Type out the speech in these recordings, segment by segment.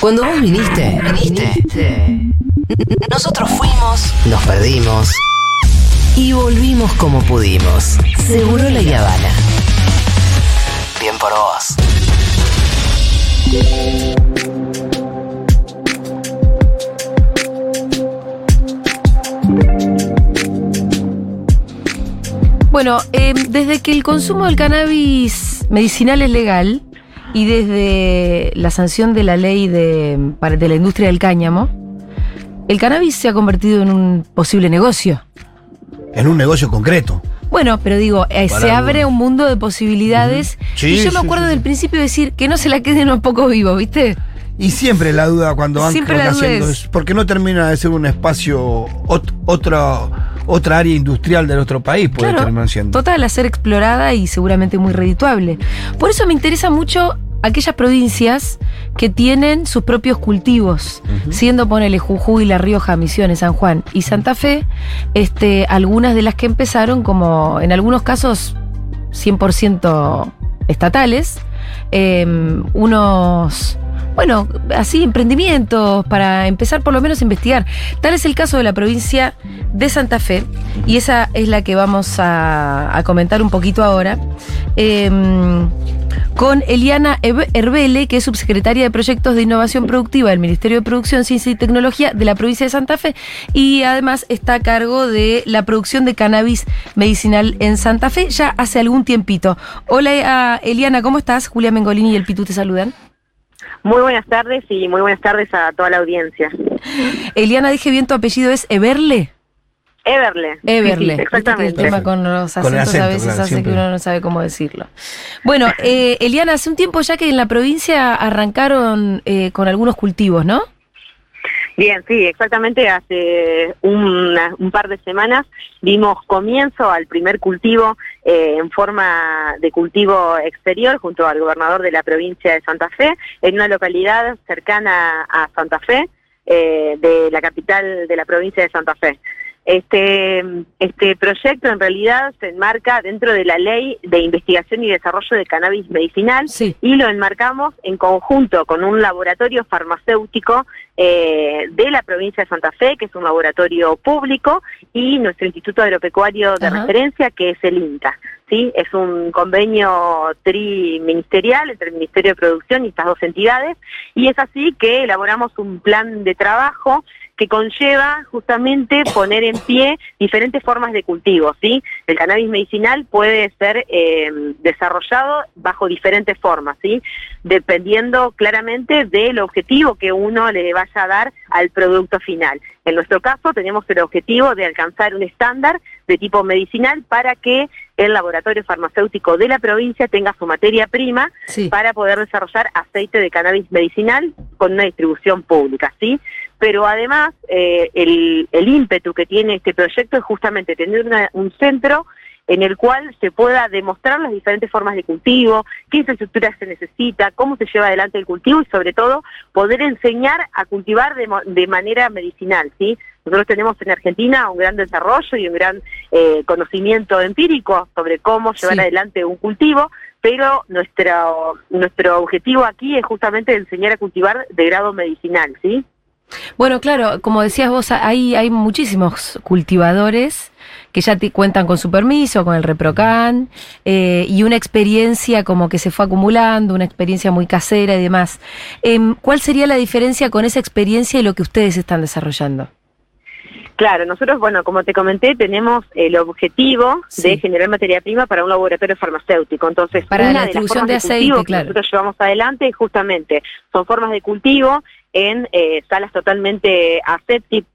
Cuando vos viniste, viniste. Nosotros fuimos, nos perdimos y volvimos como pudimos. Seguro la Habana. Bien por vos. Bueno, eh, desde que el consumo del cannabis medicinal es legal y desde la sanción de la ley de, de la industria del cáñamo, el cannabis se ha convertido en un posible negocio. En un negocio concreto. Bueno, pero digo, eh, se abre un mundo de posibilidades. Sí, y yo sí, me acuerdo sí, del principio decir que no se la queden un poco vivos, ¿viste? Y siempre la duda cuando van haciendo es- es porque no termina de ser un espacio, ot- otra, otra área industrial de nuestro país puede terminar siendo. total, a ser explorada y seguramente muy redituable. Por eso me interesa mucho aquellas provincias que tienen sus propios cultivos, siendo ponele Jujuy, La Rioja, Misiones, San Juan y Santa Fe, este, algunas de las que empezaron como en algunos casos 100% estatales, em, unos, bueno, así emprendimientos para empezar por lo menos a investigar. Tal es el caso de la provincia de Santa Fe y esa es la que vamos a, comentar un poquito ahora. Em, con Eliana Herbele, que es subsecretaria de Proyectos de Innovación Productiva del Ministerio de Producción, Ciencia y Tecnología de la provincia de Santa Fe y además está a cargo de la producción de cannabis medicinal en Santa Fe ya hace algún tiempito. Hola ah, Eliana, ¿cómo estás? Julia Mengolini y el Pitu te saludan. Muy buenas tardes y muy buenas tardes a toda la audiencia. Eliana, dije bien tu apellido, ¿es Everle? Everle. Everle. Sí, exactamente. El tema con los Con acentos a veces claro, hace siempre. que uno no sabe cómo decirlo. Bueno, eh, Eliana, hace un tiempo ya que en la provincia arrancaron eh, con algunos cultivos, ¿no? Bien, sí, exactamente. Hace un par de semanas dimos comienzo al primer cultivo eh, en forma de cultivo exterior junto al gobernador de la provincia de Santa Fe, en una localidad cercana a Santa Fe, eh, de la capital de la provincia de Santa Fe. Este, este proyecto en realidad se enmarca dentro de la ley de investigación y desarrollo de cannabis medicinal Sí. y lo enmarcamos en conjunto con un laboratorio farmacéutico eh, de la provincia de Santa Fe, que es un laboratorio público, y nuestro Instituto Agropecuario de Ajá. Referencia, que es el INTA. ¿sí? Es un convenio triministerial entre el Ministerio de Producción y estas dos entidades, y es así que elaboramos un plan de trabajo que conlleva justamente poner en pie diferentes formas de cultivo, ¿sí? El cannabis medicinal puede ser eh, desarrollado bajo diferentes formas, ¿sí? Dependiendo claramente del objetivo que uno le vaya a dar al producto final. En nuestro caso tenemos el objetivo de alcanzar un estándar de tipo medicinal para que el laboratorio farmacéutico de la provincia tenga su materia prima Sí. para poder desarrollar aceite de cannabis medicinal con una distribución pública, ¿sí? Pero además, eh, el, el ímpetu que tiene este proyecto es justamente tener una- un centro en el cual se pueda demostrar las diferentes formas de cultivo, qué infraestructura se necesita, cómo se lleva adelante el cultivo y sobre todo poder enseñar a cultivar de, de manera medicinal, ¿sí? Nosotros tenemos en Argentina un gran desarrollo y un gran eh, conocimiento empírico sobre cómo llevar Sí. adelante un cultivo, pero nuestro, nuestro objetivo aquí es justamente enseñar a cultivar de grado medicinal, ¿sí? Bueno, claro, como decías vos, hay, hay muchísimos cultivadores que ya te cuentan con su permiso, con el ReproCan, eh, y una experiencia como que se fue acumulando, una experiencia muy casera y demás. Em, ¿Cuál sería la diferencia con esa experiencia y lo que ustedes están desarrollando? Claro, nosotros, bueno, como te comenté, tenemos el objetivo Sí. de generar materia prima para un laboratorio farmacéutico. Entonces, Para una la de las distribución formas de aceite, cultivo claro. que nosotros llevamos adelante justamente son formas de cultivo en eh, salas totalmente asépticas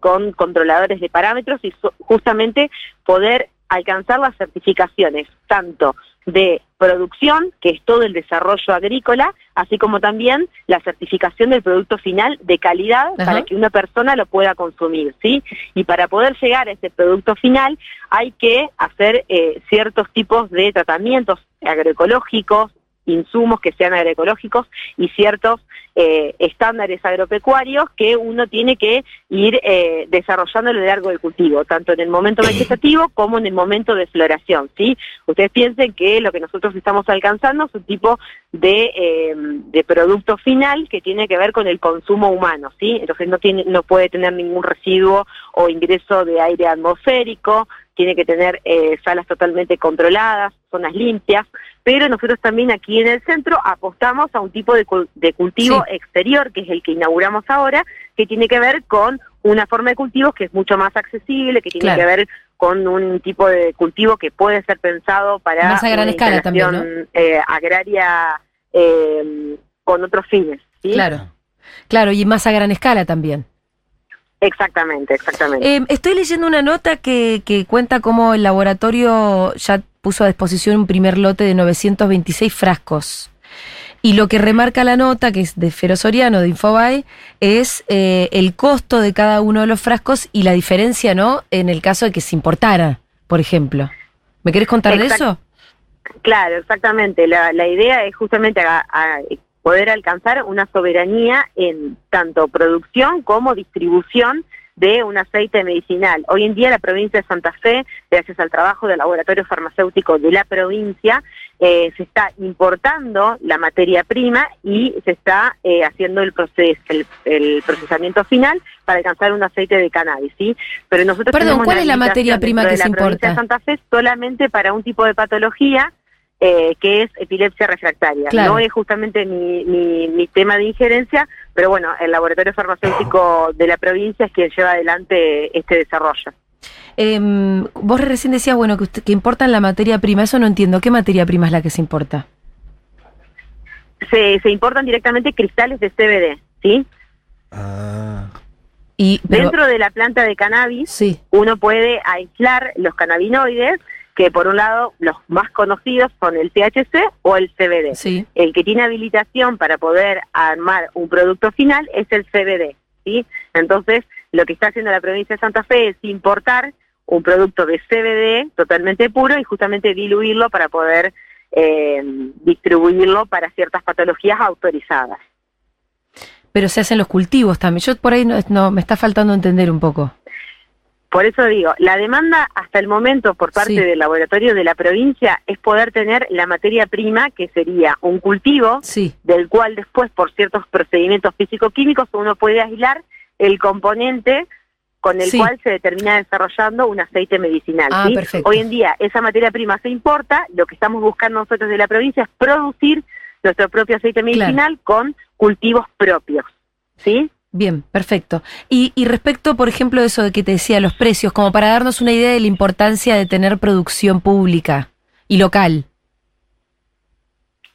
con controladores de parámetros y justamente poder alcanzar las certificaciones tanto de producción, que es todo el desarrollo agrícola, así como también la certificación del producto final de calidad Ajá. para que una persona lo pueda consumir, ¿sí? Y para poder llegar a ese producto final hay que hacer eh, ciertos tipos de tratamientos agroecológicos insumos que sean agroecológicos y ciertos eh, estándares agropecuarios que uno tiene que ir eh, desarrollando a lo largo del cultivo, tanto en el momento vegetativo como en el momento de floración. ¿sí? Ustedes piensen que lo que nosotros estamos alcanzando es un tipo de, eh, de producto final que tiene que ver con el consumo humano, ¿sí? entonces no, tiene, no puede tener ningún residuo o ingreso de aire atmosférico, tiene que tener eh, salas totalmente controladas, zonas limpias, pero nosotros también aquí en el centro apostamos a un tipo de, cultivo exterior, que es el que inauguramos ahora, que tiene que ver con una forma de cultivo que es mucho más accesible, que tiene que ver con un tipo de cultivo que puede ser pensado para más a gran escala también, eh, agraria eh, con otros fines. Claro, claro, y más a gran escala también. Exactamente, exactamente. Em, estoy leyendo una nota que, que cuenta cómo el laboratorio ya puso a disposición un primer lote de 926 frascos. Y lo que remarca la nota, que es de Fero Soriano, de Infobae, es eh, el costo de cada uno de los frascos y la diferencia, ¿no? En el caso de que se importara, por ejemplo. ¿Me querés contar de eso? Claro, exactamente. La, la idea es justamente a, poder alcanzar una soberanía en tanto producción como distribución de un aceite medicinal. Hoy en día la provincia de Santa Fe, gracias al trabajo del laboratorio farmacéutico de la provincia, eh, se está importando la materia prima y se está eh, haciendo el, proceso, el, procesamiento final para alcanzar un aceite de cannabis, ¿sí? Pero nosotros Perdón, ¿cuál es la materia prima que se importa? De Santa Fe solamente para un tipo de patología eh, que es epilepsia refractaria. No es justamente mi, mi, tema de injerencia, pero bueno, el laboratorio farmacéutico de la provincia es quien lleva adelante este desarrollo. Em, vos recién decías, bueno, que, usted, que importan la materia prima, eso no entiendo. ¿Qué materia prima es la que se importa? Se, se importan directamente cristales de CBD, ¿sí? Ah. Y, Dentro de la planta de cannabis, sí. uno puede aislar los cannabinoides que por un lado los más conocidos son el THC o el CBD. El que tiene habilitación para poder armar un producto final es el CBD. ¿sí? Entonces, lo que está haciendo la provincia de Santa Fe es importar un producto de CBD totalmente puro y justamente diluirlo para poder eh, distribuirlo para ciertas patologías autorizadas. Pero se hacen los cultivos también. Yo por ahí no me está faltando entender un poco. Por eso digo, la demanda hasta el momento por parte del laboratorio de la provincia es poder tener la materia prima, que sería un cultivo, del cual después, por ciertos procedimientos físico-químicos, uno puede aislar el componente con el cual se determina desarrollando un aceite medicinal. Ah, Hoy en día esa materia prima se importa, lo que estamos buscando nosotros de la provincia es producir nuestro propio aceite medicinal con cultivos propios. ¿Sí? Bien, perfecto. Y, y respecto, por ejemplo, de eso de que te decía los precios, como para darnos una idea de la importancia de tener producción pública y local.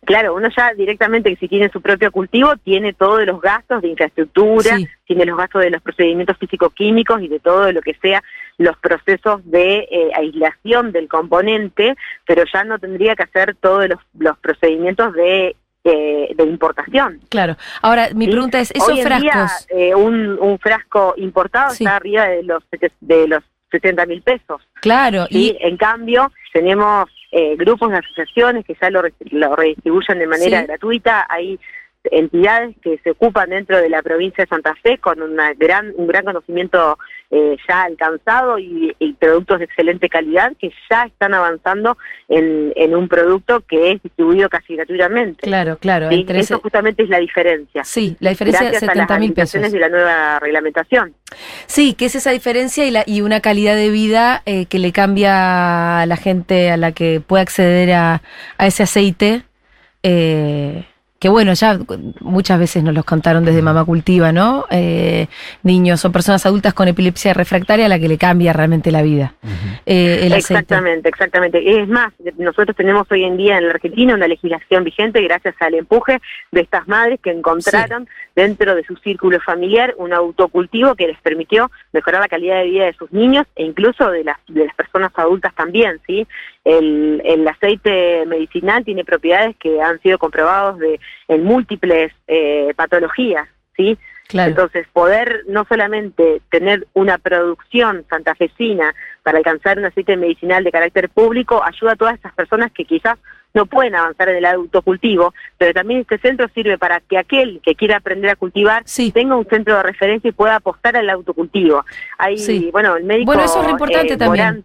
Claro, uno ya directamente, si tiene su propio cultivo, tiene todos los gastos de infraestructura, tiene los gastos de los procedimientos físico-químicos y de todo lo que sea los procesos de eh, aislación del componente, pero ya no tendría que hacer todos los, los procedimientos de eh, de importación. Claro. Ahora, mi pregunta es, esos frascos... Eh, un, un, frasco importado está arriba de los, de los 70 mil pesos. Claro. Y en cambio tenemos eh, grupos de asociaciones que ya lo, lo redistribuyen de manera gratuita. Hay entidades que se ocupan dentro de la provincia de Santa Fe con una gran, un gran conocimiento eh, ya alcanzado y, productos de excelente calidad que ya están avanzando en, en, un producto que es distribuido casi gratuitamente. Claro, claro. Eso justamente es la diferencia. Sí, la diferencia de 70 mil pesos. de la nueva reglamentación. Sí, que es esa diferencia y, la, y una calidad de vida eh, que le cambia a la gente a la que puede acceder a, a ese aceite. Eh, que bueno, ya muchas veces nos los contaron desde Mamá Cultiva, ¿no? Eh, niños o personas adultas con epilepsia refractaria a la que le cambia realmente la vida. Eh, exactamente, exactamente. Es más, nosotros tenemos hoy en día en la Argentina una legislación vigente gracias al empuje de estas madres que encontraron dentro de su círculo familiar un autocultivo que les permitió mejorar la calidad de vida de sus niños e incluso de las, de las personas adultas también, ¿sí? El, el aceite medicinal tiene propiedades que han sido comprobados de, en múltiples eh, patologías, ¿sí? Entonces, poder no solamente tener una producción santafesina para alcanzar un aceite medicinal de carácter público, ayuda a todas esas personas que quizás no pueden avanzar en el autocultivo, pero también este centro sirve para que aquel que quiera aprender a cultivar tenga un centro de referencia y pueda apostar al autocultivo. Hay, bueno, el médico bueno, eso es importante eh, también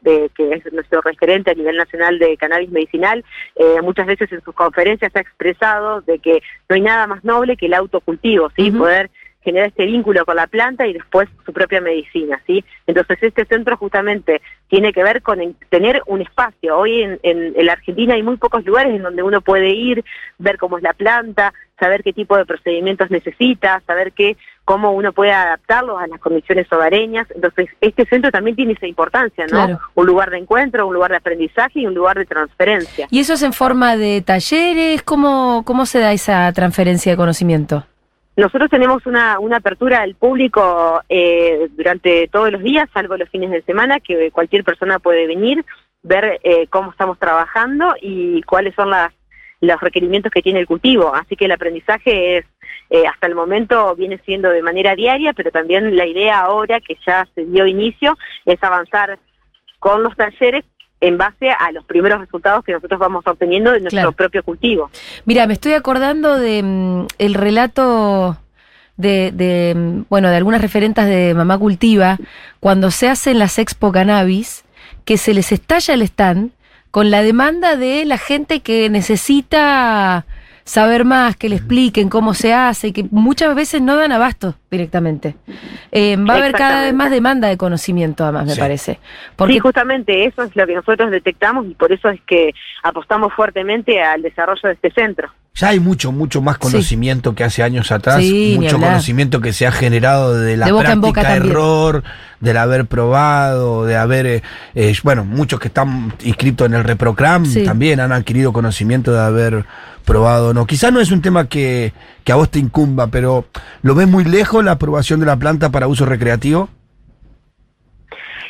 de, que es nuestro referente a nivel nacional de cannabis medicinal, eh, muchas veces en sus conferencias ha expresado de que no hay nada más noble que el autocultivo, ¿sí? Poder generar este vínculo con la planta y después su propia medicina, ¿sí? Entonces este centro justamente tiene que ver con tener un espacio. Hoy en, en, la Argentina hay muy pocos lugares en donde uno puede ir, ver cómo es la planta, saber qué tipo de procedimientos necesita, saber qué, cómo uno puede adaptarlos a las condiciones hogareñas. Entonces este centro también tiene esa importancia, ¿no? Un lugar de encuentro, un lugar de aprendizaje y un lugar de transferencia. ¿Y eso es en forma de talleres? ¿Cómo, cómo se da esa transferencia de conocimiento? Nosotros tenemos una, una apertura al público eh, durante todos los días, salvo los fines de semana, que cualquier persona puede venir, ver eh, cómo estamos trabajando y cuáles son las, los requerimientos que tiene el cultivo. Así que el aprendizaje es, eh, hasta el momento viene siendo de manera diaria, pero también la idea ahora que ya se dio inicio es avanzar con los talleres en base a los primeros resultados que nosotros vamos obteniendo de nuestro propio cultivo. Mira, me estoy acordando de mm, el relato de, de, mm, bueno, de algunas referentas de Mamá Cultiva, cuando se hacen las Expo Cannabis, que se les estalla el stand con la demanda de la gente que necesita saber más, que le expliquen cómo se hace, y que muchas veces no dan abasto directamente. Eh, va a haber cada vez más demanda de conocimiento, además, me parece. Porque... Sí, justamente eso es lo que nosotros detectamos y por eso es que apostamos fuertemente al desarrollo de este centro. Ya hay mucho, mucho más conocimiento que hace años atrás, mucho conocimiento que se ha generado de la práctica error, del haber probado, de haber, eh, eh, bueno, muchos que están inscritos en el ReproCram también han adquirido conocimiento de haber probado no. Quizás no es un tema que, que a vos te incumba, pero ¿lo ves muy lejos la aprobación de la planta para uso recreativo?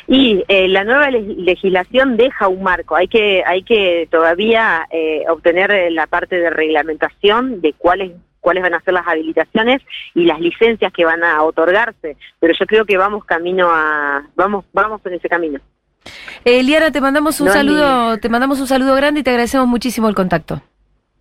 Y eh, la nueva legislación deja un marco. Hay que, hay que todavía eh, obtener eh, la parte de reglamentación de cuáles cuáles van a ser las habilitaciones y las licencias que van a otorgarse. Pero yo creo que vamos camino a, vamos, vamos en ese camino. Eliana, te mandamos un saludo, te mandamos un saludo grande y te agradecemos muchísimo el contacto.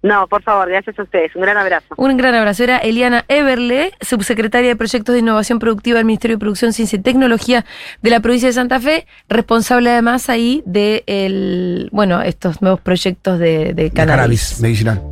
No, por favor, gracias a ustedes. Un gran abrazo. Un gran abrazo. Era Eliana Everle, subsecretaria de Proyectos de Innovación Productiva del Ministerio de Producción, Ciencia y Tecnología de la provincia de Santa Fe, responsable además ahí de el, bueno, estos nuevos proyectos de, de cannabis. medicinal.